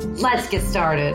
Let's get started.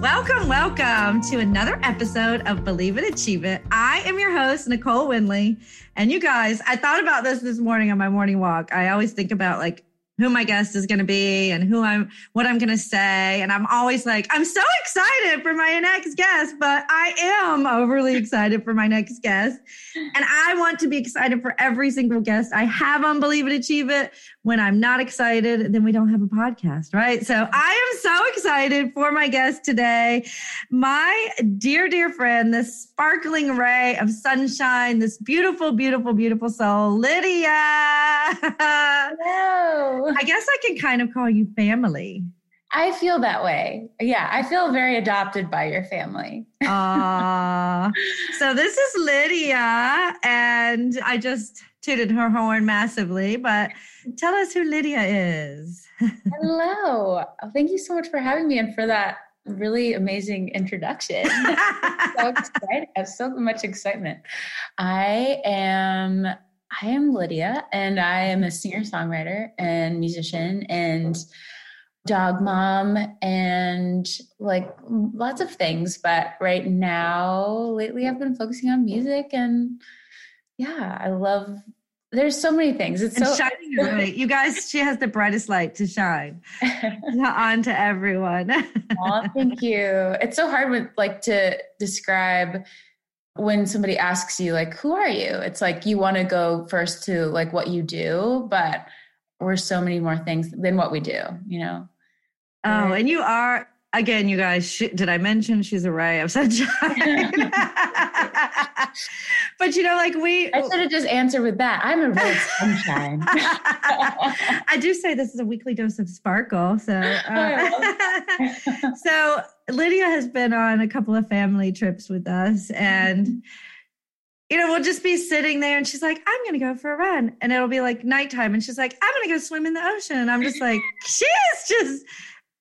Welcome, welcome to another episode of Believe It, Achieve It. I am your host, Nicole Winley. And you guys, I thought about this this morning on my morning walk. I always think about like who my guest is going to be and who I'm, what I'm going to say. And I'm always like, I'm so excited for my next guest, but I am overly excited for my next guest. And I want to be excited for every single guest I have on Believe It, Achieve It. When I'm not excited, then we don't have a podcast, right? So I am so excited for my guest today. My dear, dear friend, this sparkling ray of sunshine, this beautiful, beautiful, beautiful soul, Lydia. Hello. I guess I can kind of call you family. I feel that way. Yeah, I feel very adopted by your family. uh, so this is Lydia, and I just tooted her horn massively, but tell us who Lydia is. Hello. Thank you so much for having me and for that really amazing introduction. so excited. I have so much excitement. I am I am Lydia, and I am a singer songwriter and musician and dog mom and like lots of things. But right now, lately, I've been focusing on music and yeah, I love. There's so many things. It's and so shining. You guys, she has the brightest light to shine on to everyone. oh, thank you. It's so hard with like to describe when somebody asks you like who are you it's like you want to go first to like what you do but we're so many more things than what we do you know oh and you are again you guys she, did i mention she's a ray of sunshine but you know like we i should have just answered with that i'm a ray of sunshine i do say this is a weekly dose of sparkle so uh, so lydia has been on a couple of family trips with us and you know, we'll just be sitting there and she's like, I'm going to go for a run. And it'll be like nighttime. And she's like, I'm going to go swim in the ocean. And I'm just like, she is just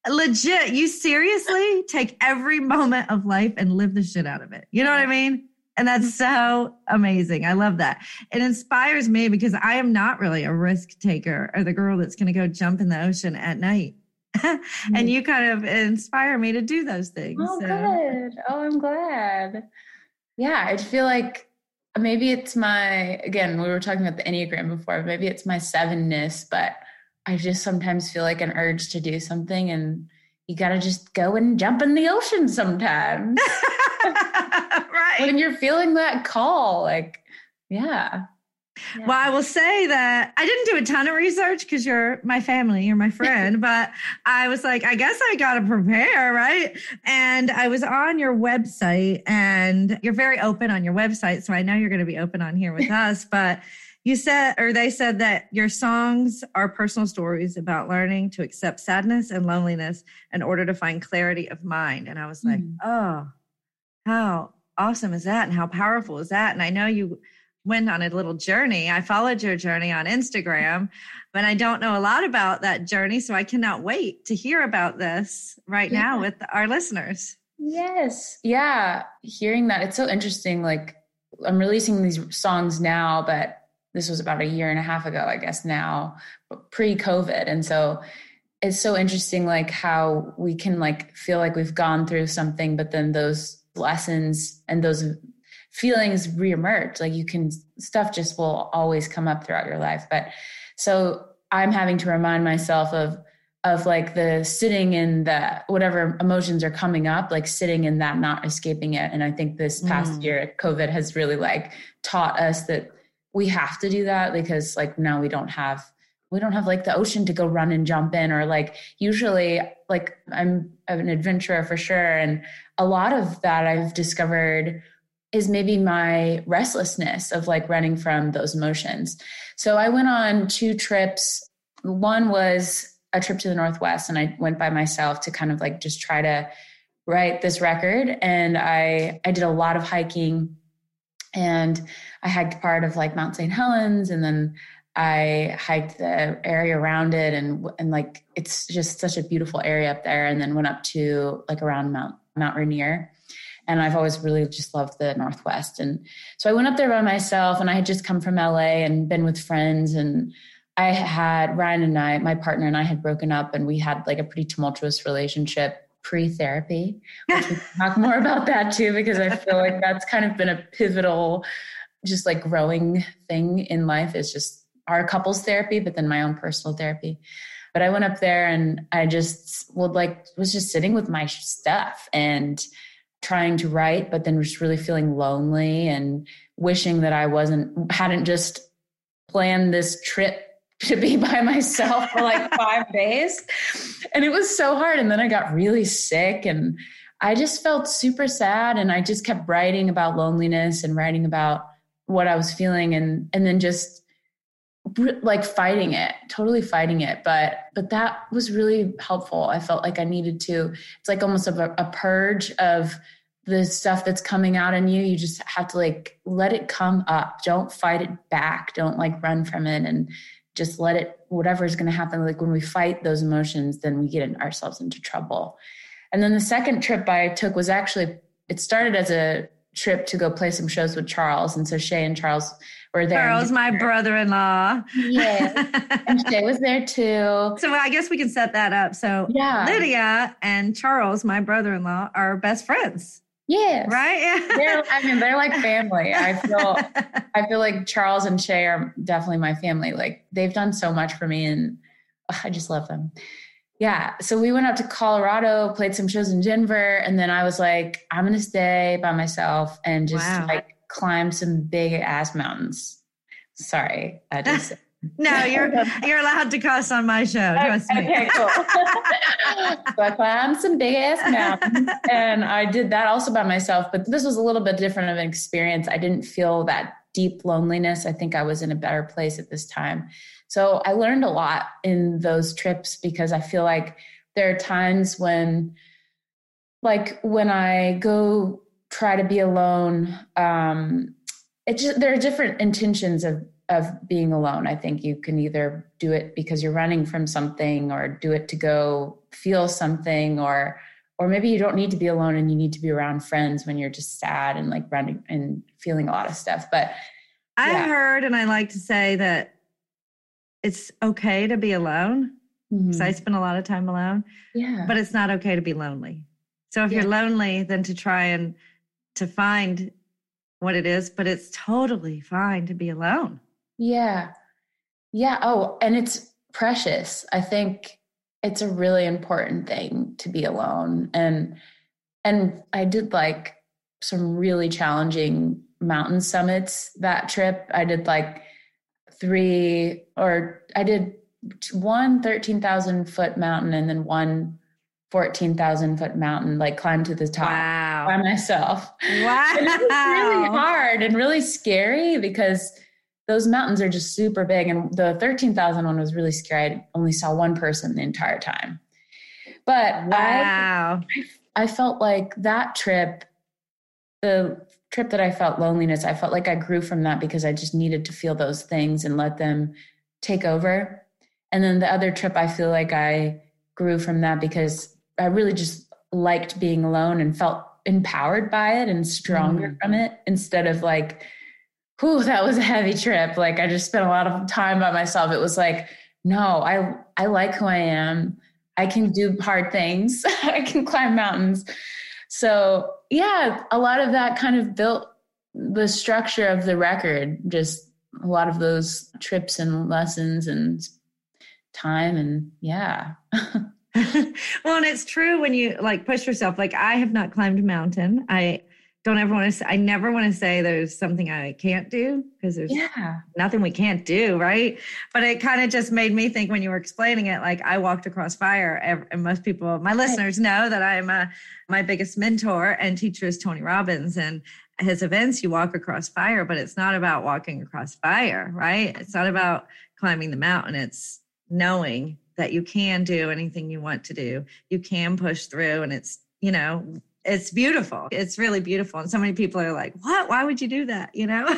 legit. You seriously take every moment of life and live the shit out of it. You know what I mean? And that's so amazing. I love that. It inspires me because I am not really a risk taker or the girl that's going to go jump in the ocean at night. and mm. you kind of inspire me to do those things. Oh, so. good. Oh, I'm glad. Yeah, I feel like maybe it's my, again, we were talking about the Enneagram before, maybe it's my sevenness, but I just sometimes feel like an urge to do something and you got to just go and jump in the ocean sometimes. right. When you're feeling that call, like, yeah. Yeah. Well, I will say that I didn't do a ton of research because you're my family, you're my friend, but I was like, I guess I got to prepare, right? And I was on your website and you're very open on your website. So I know you're going to be open on here with us, but you said, or they said that your songs are personal stories about learning to accept sadness and loneliness in order to find clarity of mind. And I was like, mm. oh, how awesome is that? And how powerful is that? And I know you went on a little journey. I followed your journey on Instagram, but I don't know a lot about that journey. So I cannot wait to hear about this right yeah. now with our listeners. Yes. Yeah. Hearing that, it's so interesting. Like, I'm releasing these songs now, but this was about a year and a half ago, I guess now, pre COVID. And so it's so interesting, like, how we can, like, feel like we've gone through something, but then those lessons and those feelings reemerge. Like you can, stuff just will always come up throughout your life. But so I'm having to remind myself of, of like the sitting in the whatever emotions are coming up, like sitting in that, not escaping it. And I think this past mm. year, COVID has really like taught us that we have to do that because like now we don't have we don't have like the ocean to go run and jump in or like usually like I'm an adventurer for sure and a lot of that I've discovered is maybe my restlessness of like running from those emotions. So I went on two trips. One was a trip to the Northwest and I went by myself to kind of like just try to write this record. And I, I did a lot of hiking and I hiked part of like Mount St. Helens and then I hiked the area around it and and like it's just such a beautiful area up there and then went up to like around Mount Mount Rainier and I've always really just loved the Northwest. And so I went up there by myself, and I had just come from LA and been with friends. And I had Ryan and I, my partner and I had broken up, and we had like a pretty tumultuous relationship pre therapy. Talk more about that too, because I feel like that's kind of been a pivotal, just like growing thing in life is just our couples therapy, but then my own personal therapy. But I went up there and I just would like was just sitting with my stuff and trying to write, but then just really feeling lonely and wishing that I wasn't, hadn't just planned this trip to be by myself for like five days. And it was so hard. And then I got really sick and I just felt super sad. And I just kept writing about loneliness and writing about what I was feeling and, and then just like fighting it totally fighting it but but that was really helpful i felt like i needed to it's like almost a, a purge of the stuff that's coming out in you you just have to like let it come up don't fight it back don't like run from it and just let it whatever is going to happen like when we fight those emotions then we get in ourselves into trouble. And then the second trip i took was actually it started as a trip to go play some shows with charles and so shay and charles were there. Charles my brother-in-law. Yeah and shay was there too. So i guess we can set that up. So yeah. Lydia and charles my brother-in-law are best friends yeah. Right. Yeah. I mean, they're like family. I feel, I feel like Charles and Shay are definitely my family. Like they've done so much for me, and ugh, I just love them. Yeah. So we went up to Colorado, played some shows in Denver, and then I was like, I'm gonna stay by myself and just wow. like climb some big ass mountains. Sorry, I just no, you're you're allowed to cuss on my show. Trust me. Okay, cool. so I climbed some big ass mountains, and I did that also by myself. But this was a little bit different of an experience. I didn't feel that deep loneliness. I think I was in a better place at this time. So I learned a lot in those trips because I feel like there are times when, like when I go try to be alone, um, it just there are different intentions of of being alone. I think you can either do it because you're running from something or do it to go feel something or or maybe you don't need to be alone and you need to be around friends when you're just sad and like running and feeling a lot of stuff. But I heard and I like to say that it's okay to be alone. Because mm-hmm. I spend a lot of time alone. Yeah. But it's not okay to be lonely. So if yeah. you're lonely, then to try and to find what it is, but it's totally fine to be alone. Yeah. Yeah. Oh, and it's precious. I think it's a really important thing to be alone. And and I did like some really challenging mountain summits that trip. I did like three or I did one 13,000 foot mountain and then one 14,000 foot mountain, like climb to the top wow. by myself. Wow. And it was really hard and really scary because those mountains are just super big. And the 13,000 one was really scary. I only saw one person the entire time. But wow. I, I felt like that trip, the trip that I felt loneliness, I felt like I grew from that because I just needed to feel those things and let them take over. And then the other trip, I feel like I grew from that because I really just liked being alone and felt empowered by it and stronger mm. from it instead of like whew, that was a heavy trip. Like I just spent a lot of time by myself. It was like, no, I I like who I am. I can do hard things. I can climb mountains. So yeah, a lot of that kind of built the structure of the record. Just a lot of those trips and lessons and time and yeah. well, and it's true when you like push yourself. Like I have not climbed a mountain. I don't ever want to say, I never want to say there's something I can't do because there's yeah. nothing we can't do, right? But it kind of just made me think when you were explaining it, like I walked across fire. And most people, my listeners know that I'm a, my biggest mentor and teacher is Tony Robbins. And his events, you walk across fire, but it's not about walking across fire, right? It's not about climbing the mountain. It's knowing that you can do anything you want to do. You can push through and it's, you know, it's beautiful. It's really beautiful. And so many people are like, what? Why would you do that? You know?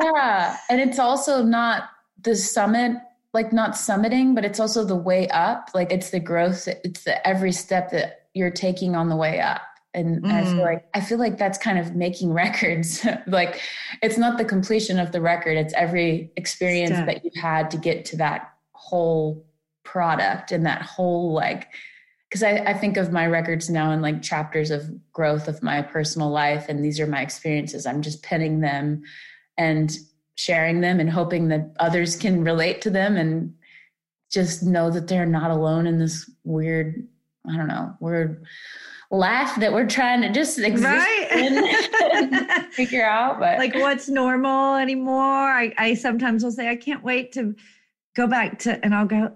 yeah. And it's also not the summit, like not summiting, but it's also the way up. Like it's the growth, it's the every step that you're taking on the way up. And mm. I feel mm. like I feel like that's kind of making records. like it's not the completion of the record, it's every experience Step. that you've had to get to that whole product and that whole like because I, I, think of my records now in like chapters of growth of my personal life and these are my experiences. I'm just penning them and sharing them and hoping that others can relate to them and just know that they're not alone in this weird i don't know weird life that we're trying to just exist right? and figure out but like what's normal anymore? I, I sometimes will say i can't wait to go back to and i'll go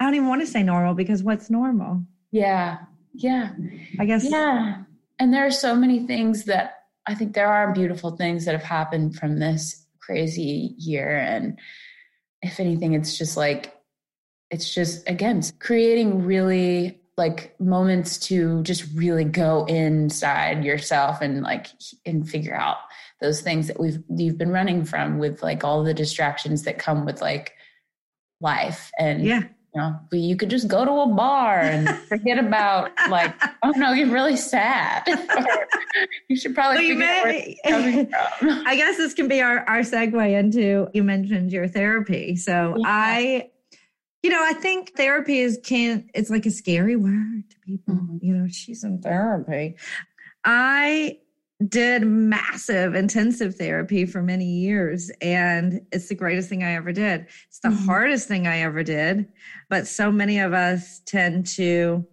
i don't even want to say normal because what's normal yeah. Yeah. I guess. Yeah. And there are so many things that I think there are beautiful things that have happened from this crazy year. And if anything, it's just like, it's just, again, creating really like moments to just really go inside yourself and like and figure out those things that we've you've been running from with like all the distractions that come with like life and yeah know, you could just go to a bar and forget about like, oh no, you're really sad. you should probably. Well, may, I guess this can be our our segue into. You mentioned your therapy, so yeah. I, you know, I think therapy is can it's like a scary word to people. Mm-hmm. You know, she's in therapy. I did massive intensive therapy for many years and it's the greatest thing I ever did. It's the mm-hmm. hardest thing I ever did, but so many of us tend to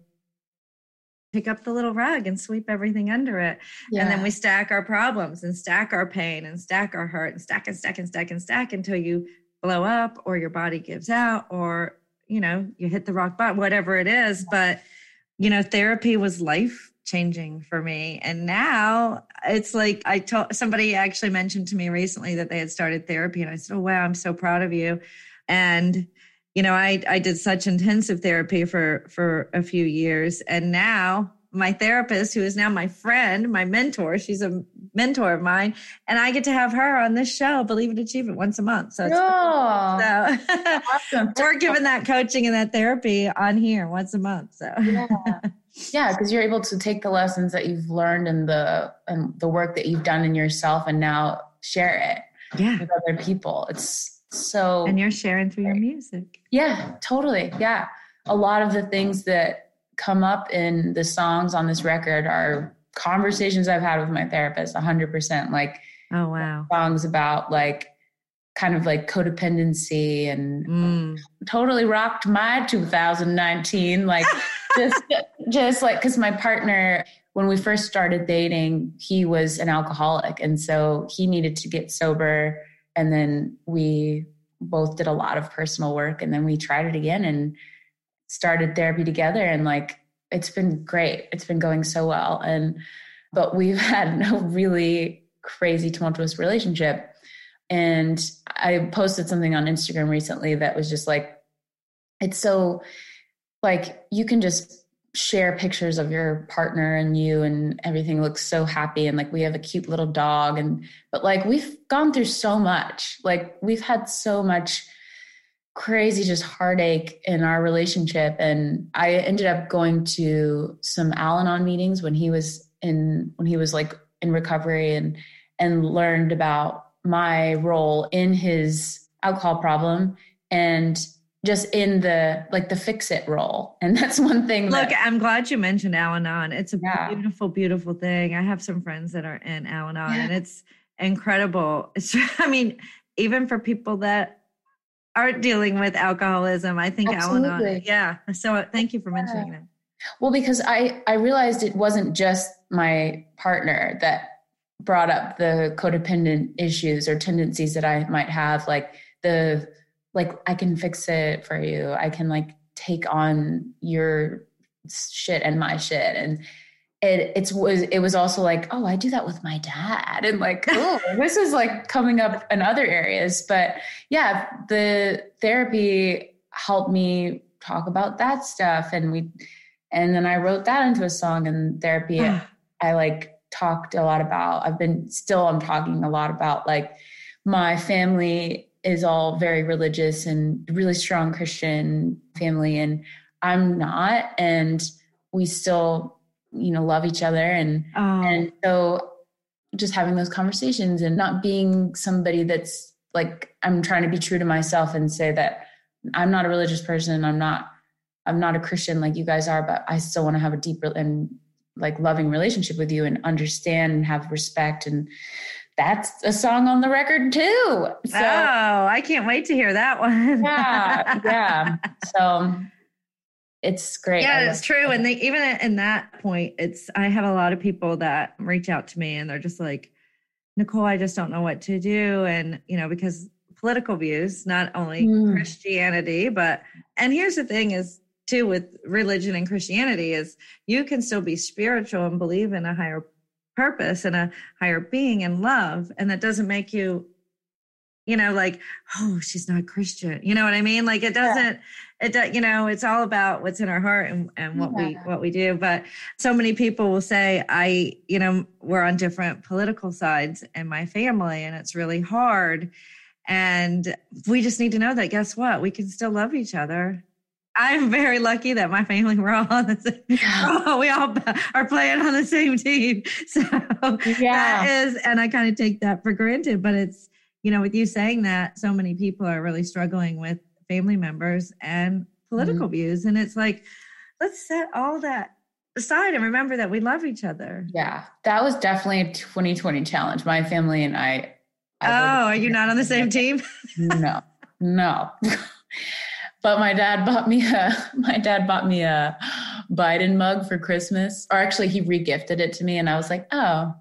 pick up the little rug and sweep everything under it. Yeah. And then we stack our problems and stack our pain and stack our hurt and stack and stack and stack and stack until you blow up or your body gives out or you know, you hit the rock bottom, whatever it is, but you know, therapy was life changing for me. And now it's like I told somebody actually mentioned to me recently that they had started therapy and I said, Oh wow, I'm so proud of you. And you know, I I did such intensive therapy for for a few years and now my therapist who is now my friend, my mentor, she's a mentor of mine and I get to have her on this show, Believe It Achieve It once a month. So, oh, so awesome. we're giving that coaching and that therapy on here once a month. So yeah yeah because you're able to take the lessons that you've learned and the and the work that you've done in yourself and now share it yeah. with other people it's so and you're sharing through your music. Yeah totally. Yeah. A lot of the things that come up in the songs on this record are conversations i've had with my therapist 100% like oh wow. songs about like kind of like codependency and mm. totally rocked my 2019 like just just like because my partner when we first started dating he was an alcoholic. And so he needed to get sober and then we both did a lot of personal work and then we tried it again and started therapy together and like it's been great. It's been going so well. And but we've had a really crazy tumultuous relationship. And i posted something on instagram recently that was just like it's so like you can just share pictures of your partner and you and everything looks so happy and like we have a cute little dog and but like we've gone through so much. Like we've had so much crazy just heartache in our relationship and i ended up going to some al-anon meetings when he was in when he was like in recovery and and learned about my role in his alcohol problem and just in the like the fix it role and that's one thing that, look i'm glad you mentioned al-anon it's a yeah. beautiful beautiful thing i have some friends that are in al-anon yeah. and it's incredible it's i mean even for people that aren't dealing with alcoholism. I think Absolutely. Alan, yeah. So uh, thank you for mentioning Yeah. that. Well, because I I realized it wasn't just my partner that brought up the codependent issues or tendencies that I might have, like the like I can fix it for you. I can like take on your shit and my shit. And it it's was it was also like oh I do that with my dad. And like oh this is like coming up in other areas. But yeah the therapy helped me talk about that stuff. And we and then I wrote that into a song and therapy. Ah. I like talked a lot about I've been still I'm talking a lot about like my family is all very religious and really strong Christian family and I'm not and we still you know love each other and Oh, and so just having those conversations and not being somebody that's like I'm trying to be true to myself and say that I'm not a religious person. I'm not I'm not a Christian like you guys are, but I still want to have a deeper and like loving relationship with you and understand and have respect and that's a song on the record too. So oh, I can't wait to hear that one. yeah, yeah. So it's great. Yeah, it's true. And they even in that point, it's I have a lot of people that reach out to me and they're just like, Nicole, I just don't know what to do. And you know, because political views, not only Mm. Christianity, but and here's the thing is too with religion and Christianity is you can still be spiritual and believe in a higher purpose and a higher being and love. And that doesn't make you, you know, like, oh, she's not Christian. You know what I mean? Like it doesn't it does you know it's all about what's in our heart and, and what we what we do but so many people will say i you know we're on different political sides in my family and it's really hard and we just need to know that guess what we can still love each other i'm very lucky that my family we're all on the same Yeah. we all are playing on the same team so Yeah. that is and i kind of take that for granted but it's you know with you saying that so many people are really struggling with family members and political mm-hmm. views and it's like let's set all that aside and remember that we love each other Yeah, that was definitely a 2020 challenge. My family and I. oh are you not on the same team no, no. But my dad bought me a my dad bought me a Biden mug for Christmas, or actually he regifted it to me, and I was like, oh,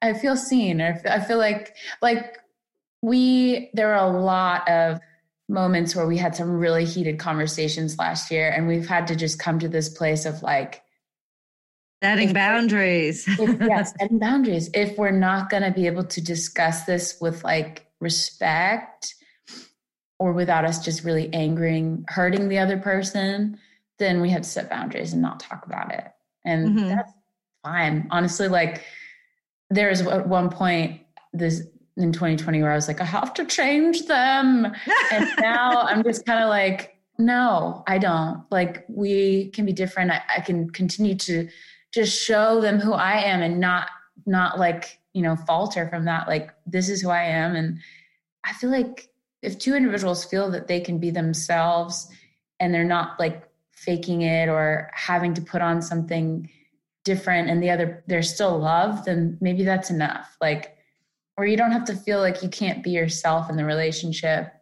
I feel seen, or I feel like like we there were a lot of moments where we had some really heated conversations last year, and we've had to just come to this place of like setting If- boundaries if, yes, setting boundaries. If we're not going to be able to discuss this with like respect or without us just really angering, hurting the other person, then we have to set boundaries and not talk about it. And Mhm. that's fine. Honestly, like there is at one point this in 2020 where I was like, I have to change them. And now I'm just kind of like, no, I don't. Like we can be different. I, I can continue to just show them who I am and not not like, you know, falter from that. Like this is who I am. And I feel like if two individuals feel that they can be themselves and they're not like faking it or having to put on something different and the other they're still loved, then maybe that's enough. Like or you don't have to feel like you can't be yourself in the relationship.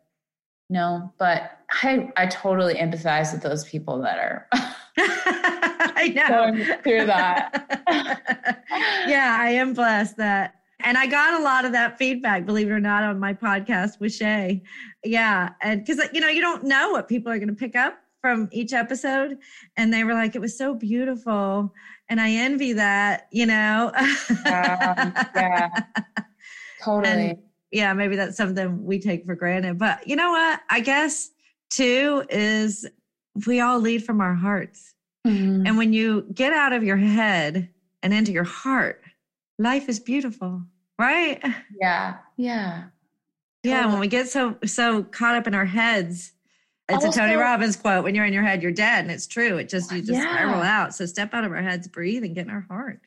No, but I I totally empathize with those people that are I know. going through that. yeah, I am blessed that. And I got a lot of that feedback, believe it or not, on my podcast with Shay. Yeah. And because, you know, you don't know what people are going to pick up from each episode. And they were like, it was so beautiful. And I envy that, you know? Yeah, yeah. Totally. And yeah, maybe that's something we take for granted. But you know what? I guess too is we all lead from our hearts. Mhm. And when you get out of your head and into your heart, life is beautiful, right? yeah. Yeah. Yeah, when we get so so caught up in our heads. It's a Tony Robbins quote, when you're in your head, you're dead. And it's true. It just you just Yeah. spiral out. So step out of our heads, breathe, and get in our heart.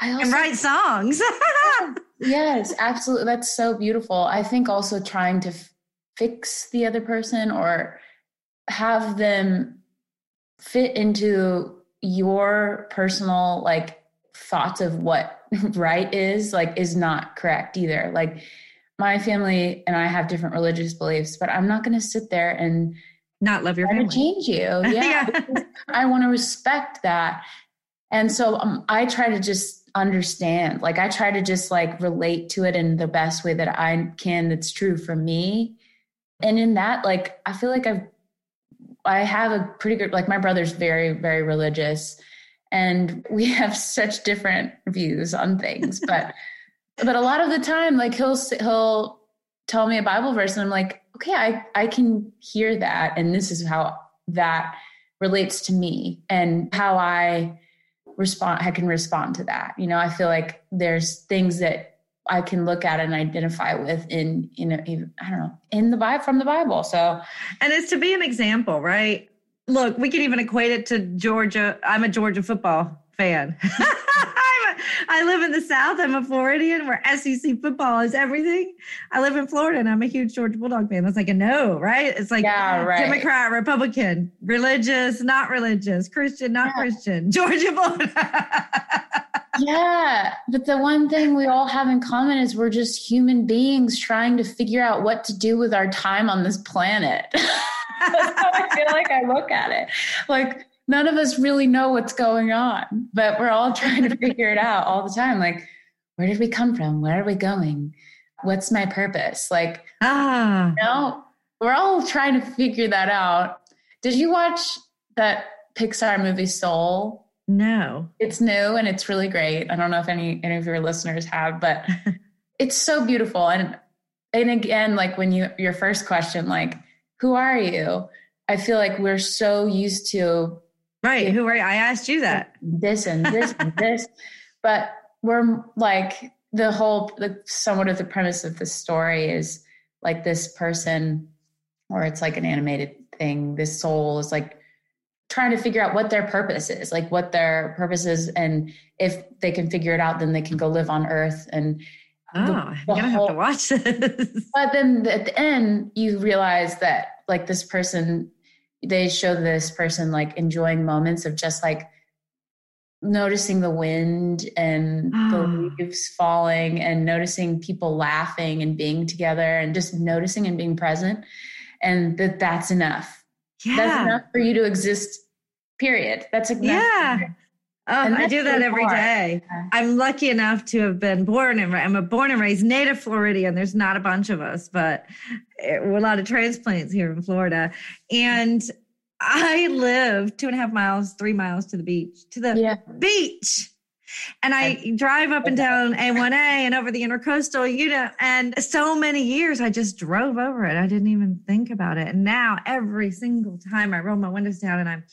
I also And write songs. Yes, absolutely. That's so beautiful. I think also trying to f- fix the other person or have them fit into your personal like thoughts of what right is like is not correct either. Like my family and I have different religious beliefs, but I'm not going to sit there and not love your family. change you. Yeah. yeah. I want to respect that. And so um, I try to just understand. Like I try to just like relate to it in the best way that I can that's true for me. And in that, like I feel like I've I have a pretty good like my brother's very, very religious and we have such different views on things. But but a lot of the time, like he'll he'll tell me a Bible verse and I'm like, okay, I, I can hear that. And this is how that relates to me and how I respond, I can respond to that. You know, I feel like there's things that I can look at and identify with in, a, in I don't know, in the Bible, from the Bible. So, and it's to be an example, right? Look, we can even equate it to Georgia. I'm a Georgia football fan. I live in the South. I'm a Floridian where SEC football is everything. I live in Florida and I'm a huge Georgia Bulldog fan. That's like a no, right? It's like yeah, ah, right. Democrat, Republican, religious, not religious, Christian, not yeah. Christian, Georgia Bulldog. yeah. But the one thing we all have in common is we're just human beings trying to figure out what to do with our time on this planet. That's how I feel like I look at it. Like, none of us really know what's going on, but we're all trying to figure it out all the time. Like, where did we come from? Where are we going? What's my purpose? Like, ah, you know, we're all trying to figure that out. Did you watch that Pixar movie Soul? No. It's new and it's really great. I don't know if any any of your listeners have, but it's so beautiful. And and again, like when you your first question, like, who are you? I feel like we're so used to Right. Who are you? I asked you that. This and this and this. But we're like the whole the somewhat of the premise of the story is like this person or it's like an animated thing. This soul is like trying to figure out what their purpose is, like what their purpose is, and if they can figure it out, then they can go live on Earth. And oh, the, I'm gonna whole, have to watch this. But then at the end, you realize that like this person they show this person like enjoying moments of just like noticing the wind and oh. the ah. leaves falling and noticing people laughing and being together and just noticing and being present and that that's enough yeah. that's enough for you to exist period that's enough yeah Oh, I do that every day. Yeah. I'm lucky enough to have been born and I'm a born and raised native Floridian. There's not a bunch of us, but eh, we're a lot of transplants here in Florida. And I live two and a half miles, three miles to the beach, to the yeah. beach. And I drive up and down A1A and over the intercoastal, you know, and so many years I just drove over it. I didn't even think about it. And now every single time I roll my windows down and I'm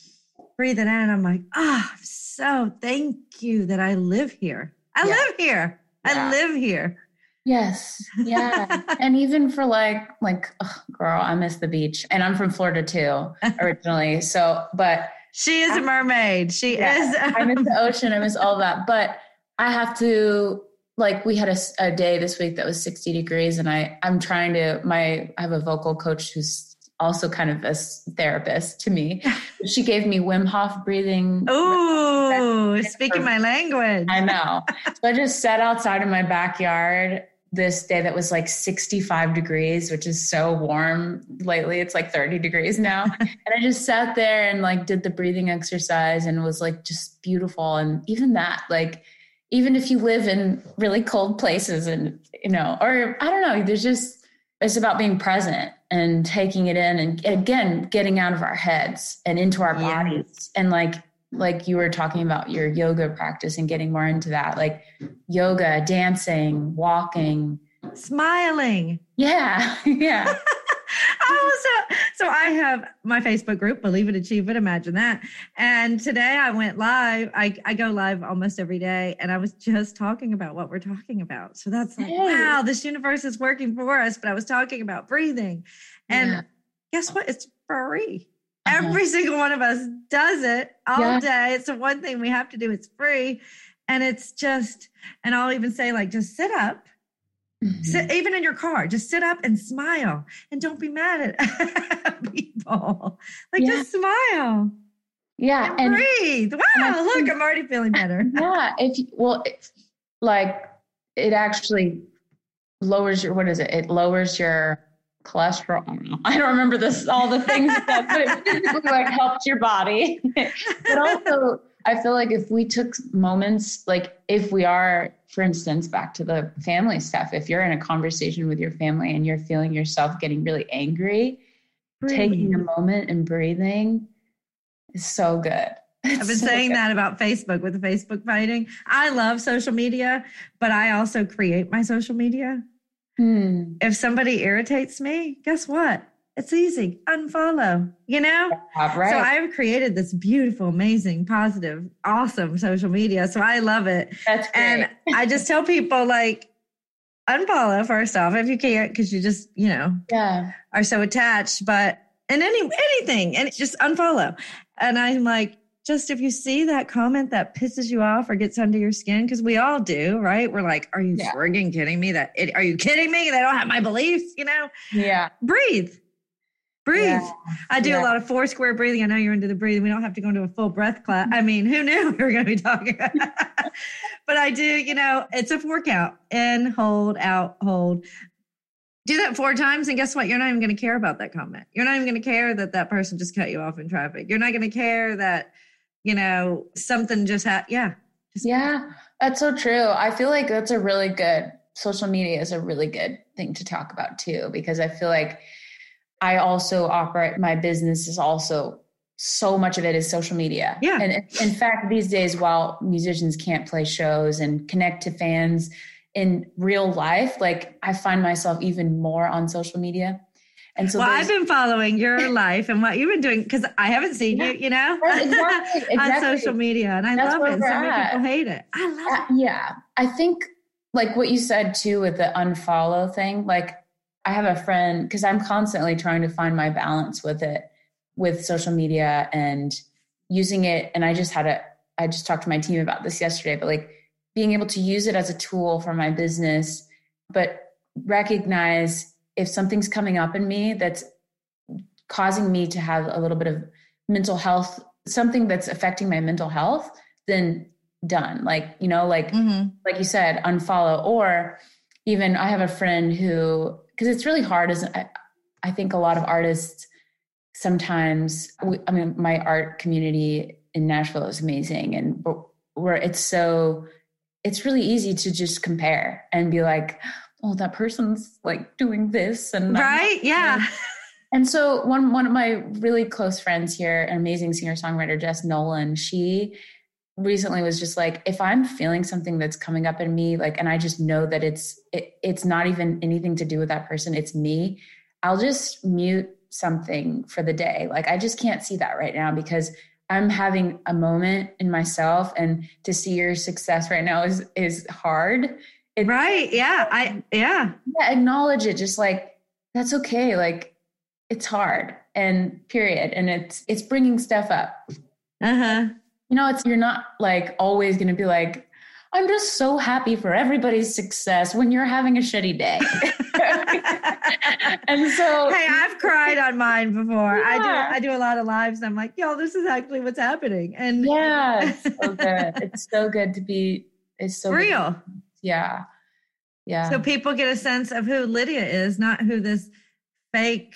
breathing in, I'm like, oh, so thank you that I live here. I yeah. live here. Yeah. I live here. Yes. Yeah. and even for like, like, oh, girl, I miss the beach. And I'm from Florida too, originally. So, but she is I, a mermaid. She yeah, is. I miss the ocean. I miss all that. But I have to, like, we had a, a day this week that was 60 degrees. And I, I'm trying to, my, I have a vocal coach who's also kind of a therapist to me. She gave me Wim Hof breathing. Oh, speaking my language. I know. so I just sat outside in my backyard this day that was like 65 degrees, which is so warm lately. It's like 30 degrees now. and I just sat there and like did the breathing exercise and was like just beautiful. And even that, like, even if you live in really cold places and, you know, or I don't know, there's just, it's about being present and taking it in and again getting out of our heads and into our bodies. Yes. and like like you were talking about your yoga practice and getting more into that like yoga dancing walking. Smiling. Yeah yeah oh, so so I have my Facebook group, Believe It, Achieve It, Imagine That. And today I went live. I, I go live almost every day, and I was just talking about what we're talking about. So that's like, hey. wow, this universe is working for us. But I was talking about breathing. And yeah. guess what? It's free. Uh-huh. Every single one of us does it all yeah. day. It's the one thing we have to do. It's free. And it's just, and I'll even say, like, just sit up Mm-hmm. Sit, even in your car, just sit up and smile and don't be mad at people. Like yeah. just smile. Yeah. And, and breathe. Wow. And look, think, I'm already feeling better. yeah. If well, if, like it actually lowers your what is it? It lowers your cholesterol. I don't. I don't remember this all the things that, but it physically like helps your body. but also, I feel like if we took moments, like if we are, for instance, back to the family stuff, if you're in a conversation with your family and you're feeling yourself getting really angry, Breathe. taking a moment and breathing is so good. I've been saying that about Facebook with the Facebook fighting. I love social media, but I also create my social media. Hmm. If somebody irritates me, guess what? It's easy. Unfollow, you know? Uh, yeah, right. So I've created this beautiful, amazing, positive, awesome social media. So I love it. That's great. And I just tell people like, unfollow first off if you can't, because you just, you know, yeah, are so attached. But and any anything, and just unfollow. And I'm like, just if you see that comment that pisses you off or gets under your skin, because we all do, right? We're like, are you yeah. frigging kidding me? That it, are you kidding me? They don't have my beliefs, you know? Yeah. Breathe. Breathe. Yeah. I do yeah. a lot of four square breathing. I know you're into the breathing. We don't have to go into a full breath class. I mean, who knew we were going to be talking? but I do, you know, it's a workout. In, hold, out, hold do that four times and guess what you're not even going to care about that comment you're not even going to care that that person just cut you off in traffic you're not going to care that you know, something just happened. Yeah. Just yeah, that's so true. I feel like that's a really good social media is a really good thing to talk about too, because I feel like I also operate my business is also so much of it is social media. Yeah. And in fact, these days, while musicians can't play shows and connect to fans in real life, like I find myself even more on social media. And so well, I've been following your life and what you've been doing because I haven't seen yeah. you, you know, exactly, exactly. on social media, and I That's love it. So many people hate it. I love uh, it. Yeah, I think like what you said too with the unfollow thing. Like I have a friend because I'm constantly trying to find my balance with it, with social media and using it. And I just had a, I just talked to my team about this yesterday, but like being able to use it as a tool for my business, but recognize if something's coming up in me that's causing me to have a little bit of mental health, something that's affecting my mental health, then done. Like, you know, like mm-hmm. like you said, unfollow. Or even I have a friend who because it's really hard as I, I think a lot of artists sometimes we, I mean my art community in Nashville is amazing and where it's so it's really easy to just compare and be like oh, that person's like doing this and right, yeah. And so one one of my really close friends here, an amazing singer songwriter, Jess Nolan, she recently was just like, if I'm feeling something that's coming up in me, like, and I just know that it's it, it's not even anything to do with that person, it's me. I'll just mute something for the day. Like I just can't see that right now because I'm having a moment in myself and to see your success right now is is hard it's, right. Yeah. I, yeah. Yeah. Acknowledge it. Just like, that's okay. Like, it's hard and period. And it's, it's bringing stuff up. Uh huh. You know, it's, you're not like always going to be like, I'm just so happy for everybody's success when you're having a shitty day. and so Hey, I've cried on mine before. Yeah. I do I do a lot of lives and I'm like, yo, this is actually what's happening. And Yeah, it's so good. it's so good to be it's so real. Good yeah yeah so people get a sense of who lydia is not who this fake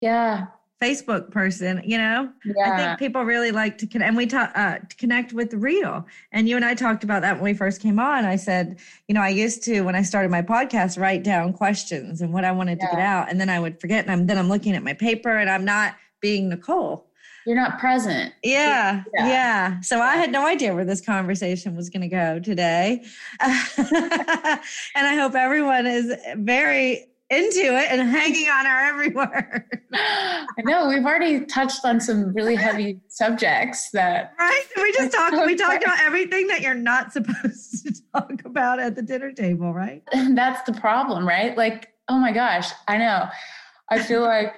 yeah facebook person you know yeah. i think people really like to connect and we talk uh, to connect with the real and you and i talked about that when we first came on i said you know i used to when i started my podcast write down questions and what i wanted yeah. to get out and then i would forget and I'm, then i'm looking at my paper and i'm not being nicole you're not present. Yeah, yeah. Yeah. So I had no idea where this conversation was going to go today. and I hope everyone is very into it and hanging on our every word. I know we've already touched on some really heavy subjects that Right? We just talked we talked about everything that you're not supposed to talk about at the dinner table, right? And that's the problem, right? Like, oh my gosh, I know. I feel like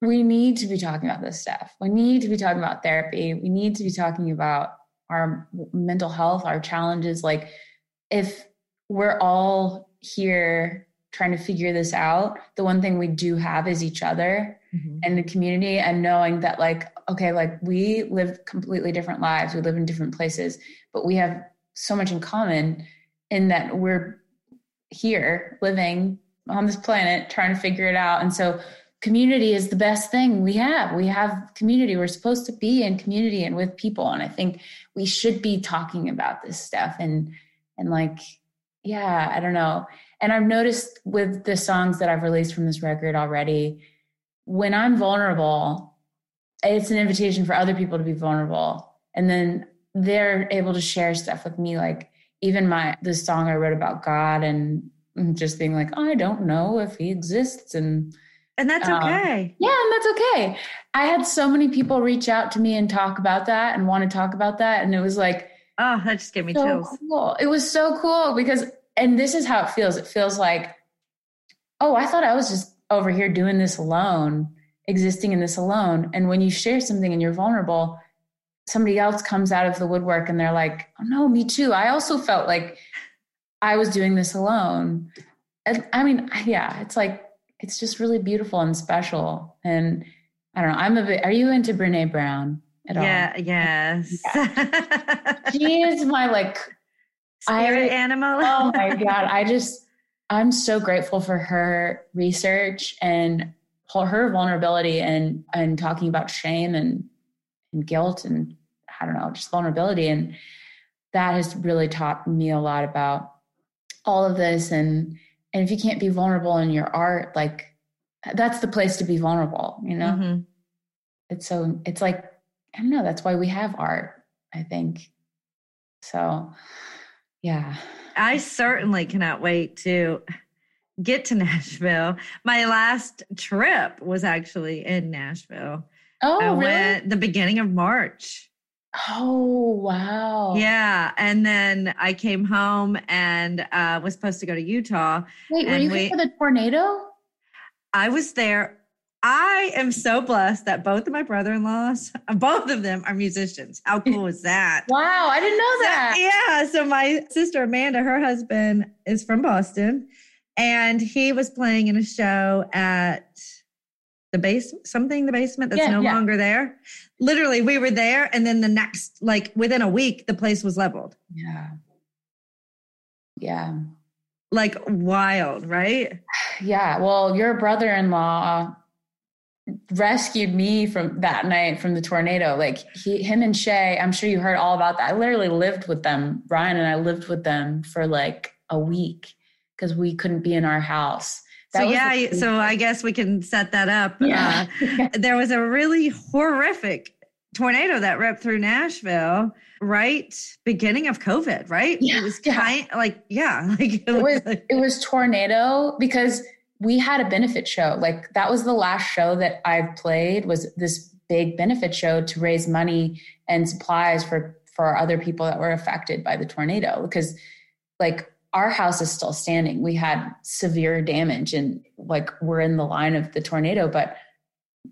we need to be talking about this stuff. We need to be talking about therapy. We need to be talking about our mental health, our challenges. Like, if we're all here trying to figure this out, the one thing we do have is each other mm-hmm. and the community, and knowing that, like, okay, like we live completely different lives, we live in different places, but we have so much in common in that we're here living on this planet trying to figure it out. And so community is the best thing we have. We have community. We're supposed to be in community and with people. And I think we should be talking about this stuff and and like, yeah, I don't know. And I've noticed with the songs that I've released from this record already, when I'm vulnerable, it's an invitation for other people to be vulnerable. And then they're able to share stuff with me. Like even my the song I wrote about God and just being like, I don't know if he exists and and that's um, okay. Yeah, and that's okay. I had so many people reach out to me and talk about that and want to talk about that. And it was like, oh, that just gave me so chills. Cool. It was so cool because, and this is how it feels. It feels like, oh, I thought I was just over here doing this alone, existing in this alone. And when you share something and you're vulnerable, somebody else comes out of the woodwork and they're like, oh, no, me too. I also felt like I was doing this alone. And, I mean, yeah, it's like, it's just really beautiful and special. And I don't know. I'm a bit. Are you into Brene Brown at all? yeah, all? Yes. Yeah. she is my like spirit I, animal. oh my god! I just I'm so grateful for her research and her vulnerability and and talking about shame and and guilt and I don't know just vulnerability and that has really taught me a lot about all of this and and if you can't be vulnerable in your art like that's the place to be vulnerable you know mm-hmm. it's so it's like i don't know that's why we have art i think so yeah i certainly cannot wait to get to nashville my last trip was actually in nashville oh I really? the beginning of march Oh, wow. Yeah. And then I came home and uh, was supposed to go to Utah. Wait, were you we, for the tornado? I was there. I am so blessed that both of my brother in laws, both of them are musicians. How cool is that? wow. I didn't know that. So, yeah. So my sister Amanda, her husband is from Boston and he was playing in a show at the base something the basement that's yeah, no yeah. longer there literally we were there and then the next like within a week the place was leveled yeah yeah like wild right yeah well your brother-in-law rescued me from that night from the tornado like he him and shay i'm sure you heard all about that i literally lived with them ryan and i lived with them for like a week because we couldn't be in our house that so yeah, so I guess we can set that up. Yeah. Uh, there was a really horrific tornado that ripped through Nashville right beginning of COVID, right? Yeah. It was kind yeah. like yeah, like it, it was like, it was tornado because we had a benefit show. Like that was the last show that I've played was this big benefit show to raise money and supplies for for other people that were affected by the tornado because like our house is still standing. We had severe damage and like we're in the line of the tornado, but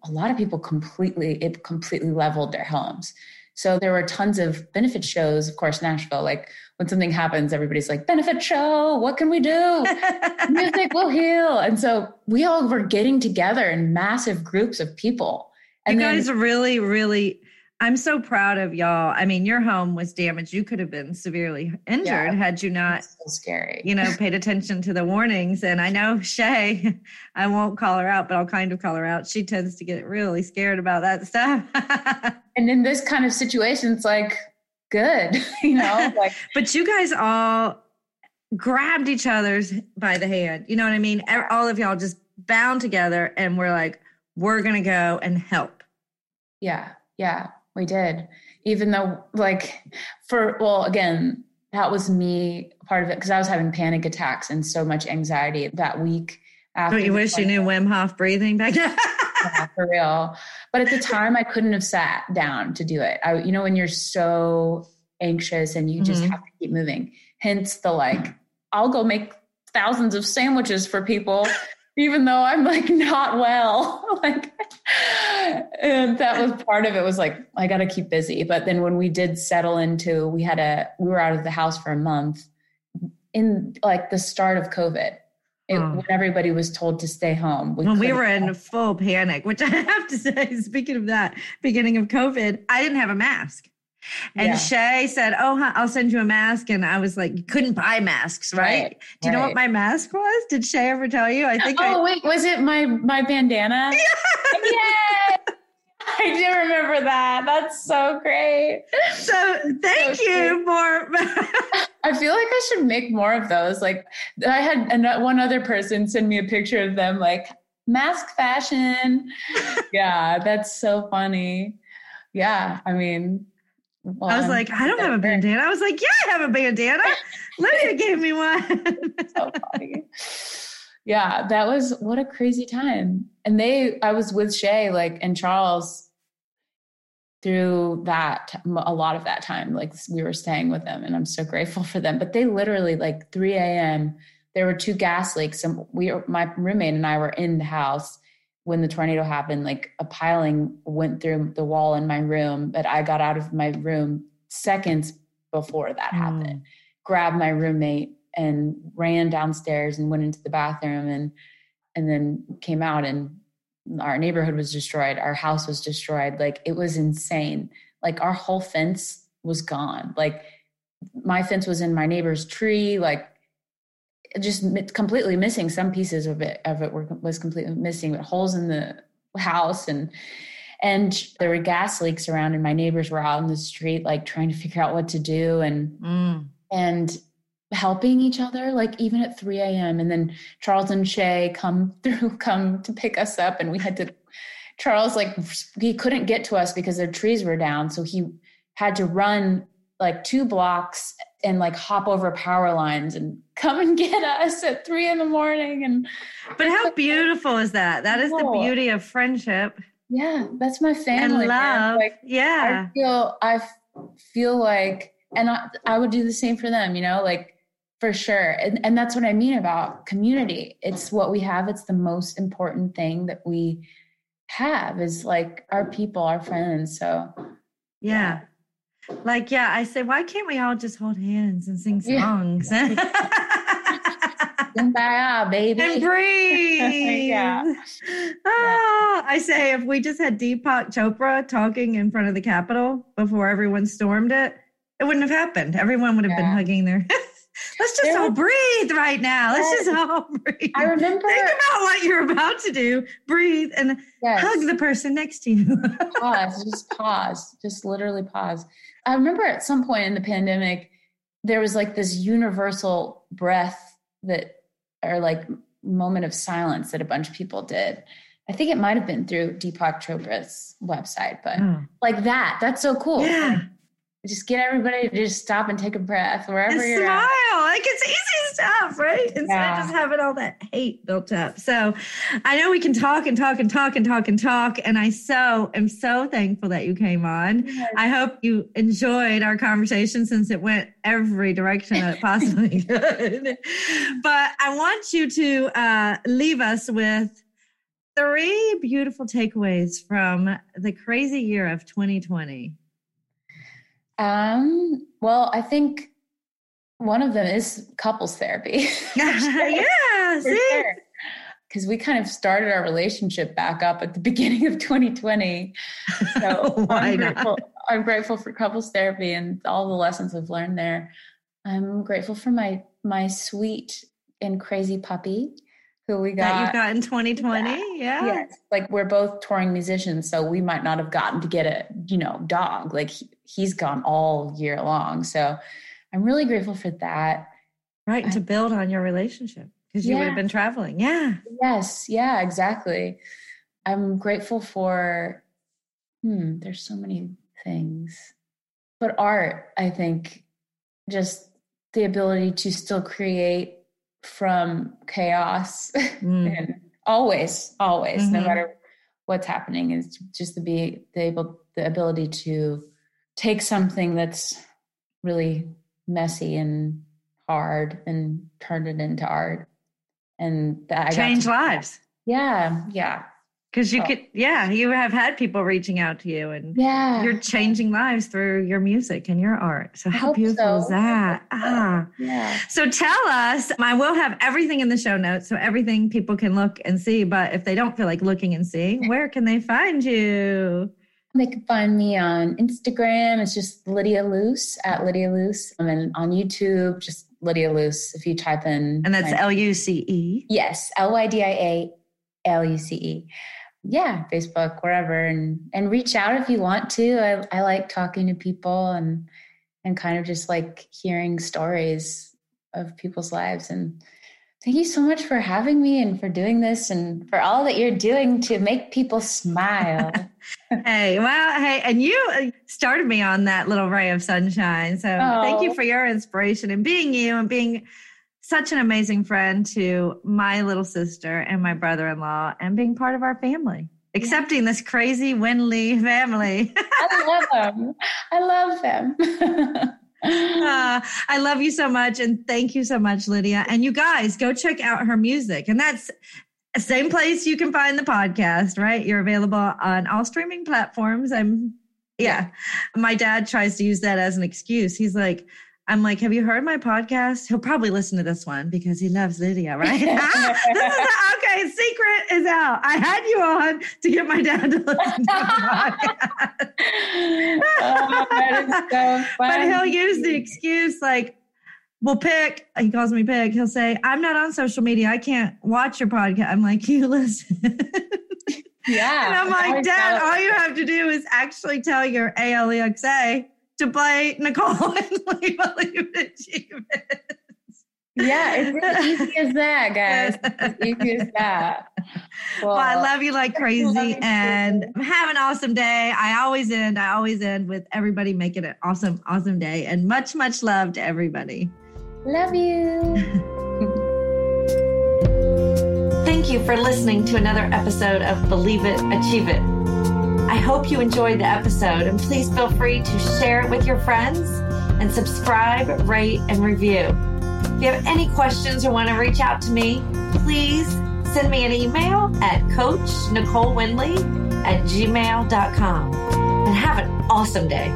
a lot of people completely, it completely leveled their homes. So there were tons of benefit shows, of course, Nashville. Like when something happens, everybody's like, benefit show, what can we do? Music will heal. And so we all were getting together in massive groups of people. And you guys then, really, really I'm so proud of y'all. I mean, your home was damaged. You could have been severely injured yeah, had you not so scary. You know, paid attention to the warnings. And I know Shay, I won't call her out, but I'll kind of call her out. She tends to get really scared about that stuff. and in this kind of situation, it's like good, you know, like but you guys all grabbed each other's by the hand. You know what I mean? All of y'all just bound together and we're like, we're gonna go and help. Yeah. Yeah. We did. Even though, like, for, well, again, that was me part of it because I was having panic attacks and so much anxiety that week. Don't you wish you knew Wim Hof breathing back then? yeah, for real. But at the time, I couldn't have sat down to do it. I, you know, when you're so anxious and you just mm-hmm. have to keep moving. Hence the like, I'll go make thousands of sandwiches for people even though I'm like not well. like and that was part of it was like I got to keep busy. But then when we did settle into we had a we were out of the house for a month in like the start of COVID. It, hmm. oh. When everybody was told to stay home. We when we were in full panic, which I have to say, speaking of that, beginning of COVID, I didn't have a mask. And yeah. Shay said, Oh, I'll send you a mask. And I was like, You couldn't buy masks, right? right. Do you right. know what my mask was? Did Shay ever tell you? I think. Oh, I- wait, was it my my bandana? Yeah. I do remember that. That's so great. So thank so you for. I feel like I should make more of those. Like I had one other person send me a picture of them, like mask fashion. yeah, that's so funny. Yeah, I mean, well, I was like, I don't have a bandana. I was like, yeah, I have a bandana. Lydia gave me one. so funny. Yeah, that was what a crazy time. And they, I was with Shay, like, and Charles through that, a lot of that time. Like, we were staying with them, and I'm so grateful for them. But they literally, like, 3 a.m., there were two gas leaks, and we, my roommate and I were in the house when the tornado happened. Like, a piling went through the wall in my room, but I got out of my room seconds before that mm. happened, grabbed my roommate and ran downstairs and went into the bathroom and and then came out and our neighborhood was destroyed. Our house was destroyed. Like it was insane. Like our whole fence was gone. Like my fence was in my neighbor's tree like just completely missing. Some pieces of it of it were was completely missing but holes in the house and and there were gas leaks around and my neighbors were out in the street like trying to figure out what to do and mm. and helping each other, like even at 3 a.m. And then Charles and Shay come through, come to pick us up. And we had to, Charles, like, he couldn't get to us because their trees were down. So he had to run like two blocks and like hop over power lines and come and get us at three in the morning. And, but how beautiful is that? That is the beauty of friendship. Yeah, that's my family. And love. Like, yeah. I feel, I feel like, and I, I would do the same for them, you know, like for sure. And, and that's what I mean about community. It's what we have. It's the most important thing that we have is like our people, our friends. So, yeah. Like, yeah, I say, why can't we all just hold hands and sing songs? Yeah. baby. And breathe. yeah. Oh, I say, if we just had Deepak Chopra talking in front of the Capitol before everyone stormed it, it wouldn't have happened. Everyone would have yeah. been hugging their Let's just there all breathe right now. Let's yes. just all breathe. I remember. Think about what you're about to do. Breathe and yes. hug the person next to you. pause. Just pause. Just literally pause. I remember at some point in the pandemic, there was like this universal breath that, or like moment of silence that a bunch of people did. I think it might have been through Deepak Chopra's website, but oh. like that. That's so cool. Yeah just get everybody to just stop and take a breath wherever and you're smile. At. Like it's easy stuff, right? Instead yeah. of just having all that hate built up. So I know we can talk and talk and talk and talk and talk. And I so am so thankful that you came on. Yes. I hope you enjoyed our conversation since it went every direction that it possibly could. But I want you to uh, leave us with three beautiful takeaways from the crazy year of 2020. Um, well, I think one of them is couples therapy. yeah, see? Because sure. we kind of started our relationship back up at the beginning of 2020. So I'm grateful, I'm grateful for couples therapy and all the lessons we've learned there. I'm grateful for my my sweet and crazy puppy who we got that you got in 2020 yeah. yeah yes like we're both touring musicians so we might not have gotten to get a you know dog like he, he's gone all year long so i'm really grateful for that right and to build on your relationship because you yeah. would have been traveling yeah yes yeah exactly i'm grateful for hmm there's so many things but art i think just the ability to still create from chaos mm. and always always mm-hmm. no matter what's happening is just to be the able the ability to take something that's really messy and hard and turn it into art. And that change lives. Yeah yeah. Because you could yeah you have had people reaching out to you and yeah. you're changing lives through your music and your art. So how beautiful so. is that? ah. Yeah. So tell us i will have everything in the show notes so everything people can look and see but if they don't feel like looking and seeing where can they find you They can find me on Instagram. It's just Lydia Luce at Lydia Luce. And then on YouTube, just Lydia Luce. If you type in. And that's L U C E. Yes. L Y D I A L U C E. Yeah. Facebook, wherever. And, and reach out if you want to. I, I like talking to people and, and kind of just like hearing stories of people's lives and Thank you so much for having me and for doing this and for all that you're doing to make people smile. hey, well, hey, and you uh, started me on that little ray of sunshine. So oh. thank you for your inspiration and being you and being such an amazing friend to my little sister and my brother in law and being part of our family, accepting this crazy Winley family. I love them. I love them. uh, I love you so much. And thank you so much, Lydia. And you guys go check out her music. And that's same place you can find the podcast, right? You're available on all streaming platforms. I'm, yeah. My dad tries to use that as an excuse. He's like, I'm like, have you heard my podcast? He'll probably listen to this one because he loves Lydia, right? ah, this is a, okay. Secret is out. I had you on to get my dad to listen to the podcast. oh, that is so. But he'll use the excuse like, well, pick, he calls me pick. He'll say, I'm not on social media. I can't watch your podcast. I'm like, you listen. Yeah. And I'm like, Dad, all you have to do is actually tell your ALEXA to play Nicole and Believe It Yeah, it's really easy as that, guys. It's easy as that. Well, well, I love you like crazy and have an awesome day. I always end, I always end with everybody making an awesome, awesome day and much, much love to everybody. Love you. Thank you for listening to another episode of Believe It, Achieve It. I hope you enjoyed the episode and please feel free to share it with your friends and subscribe, rate, and review. If you have any questions or want to reach out to me, please send me an email at Coach Nicole Winley at gmail.com and have an awesome day.